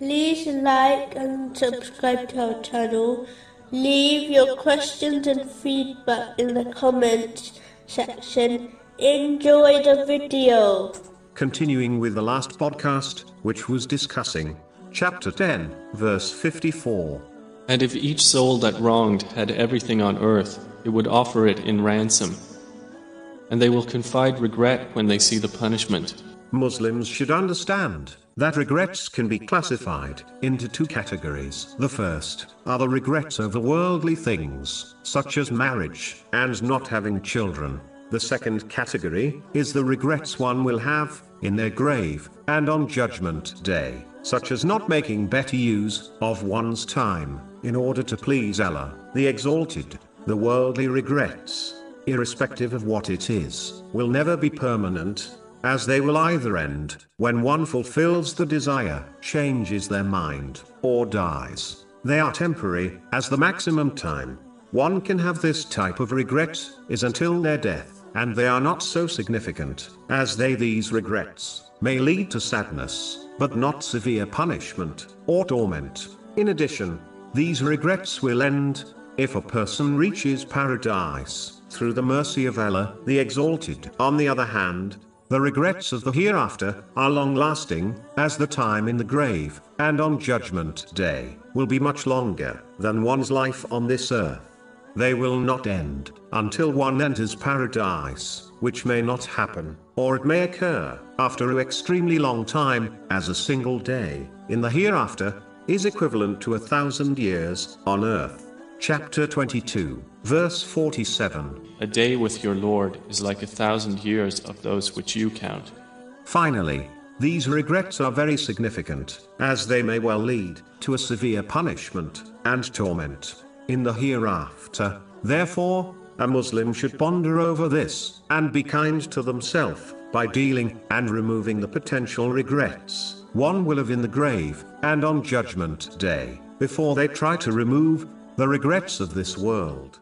like and subscribe to our channel. Leave your questions and feedback in the comments section. Enjoy the video. Continuing with the last podcast, which was discussing chapter 10, verse 54. And if each soul that wronged had everything on earth, it would offer it in ransom. And they will confide regret when they see the punishment. Muslims should understand that regrets can be classified into two categories. The first are the regrets over worldly things, such as marriage and not having children. The second category is the regrets one will have in their grave and on Judgment Day, such as not making better use of one's time in order to please Allah, the Exalted. The worldly regrets, irrespective of what it is, will never be permanent, as they will either end when one fulfills the desire, changes their mind, or dies. They are temporary, as the maximum time one can have this type of regret is until their death and they are not so significant, as they these regrets, may lead to sadness, but not severe punishment, or torment. In addition, these regrets will end, if a person reaches paradise, through the mercy of Allah, the Exalted. On the other hand, the regrets of the hereafter are long lasting, as the time in the grave, and on Judgment Day, will be much longer than one's life on this earth. They will not end until one enters paradise, which may not happen, or it may occur after an extremely long time, as a single day in the hereafter is equivalent to a thousand years on earth. Chapter 22, verse 47. A day with your Lord is like a thousand years of those which you count. Finally, these regrets are very significant, as they may well lead to a severe punishment and torment in the hereafter. Therefore, a Muslim should ponder over this and be kind to themselves by dealing and removing the potential regrets one will have in the grave and on Judgment Day before they try to remove the regrets of this world.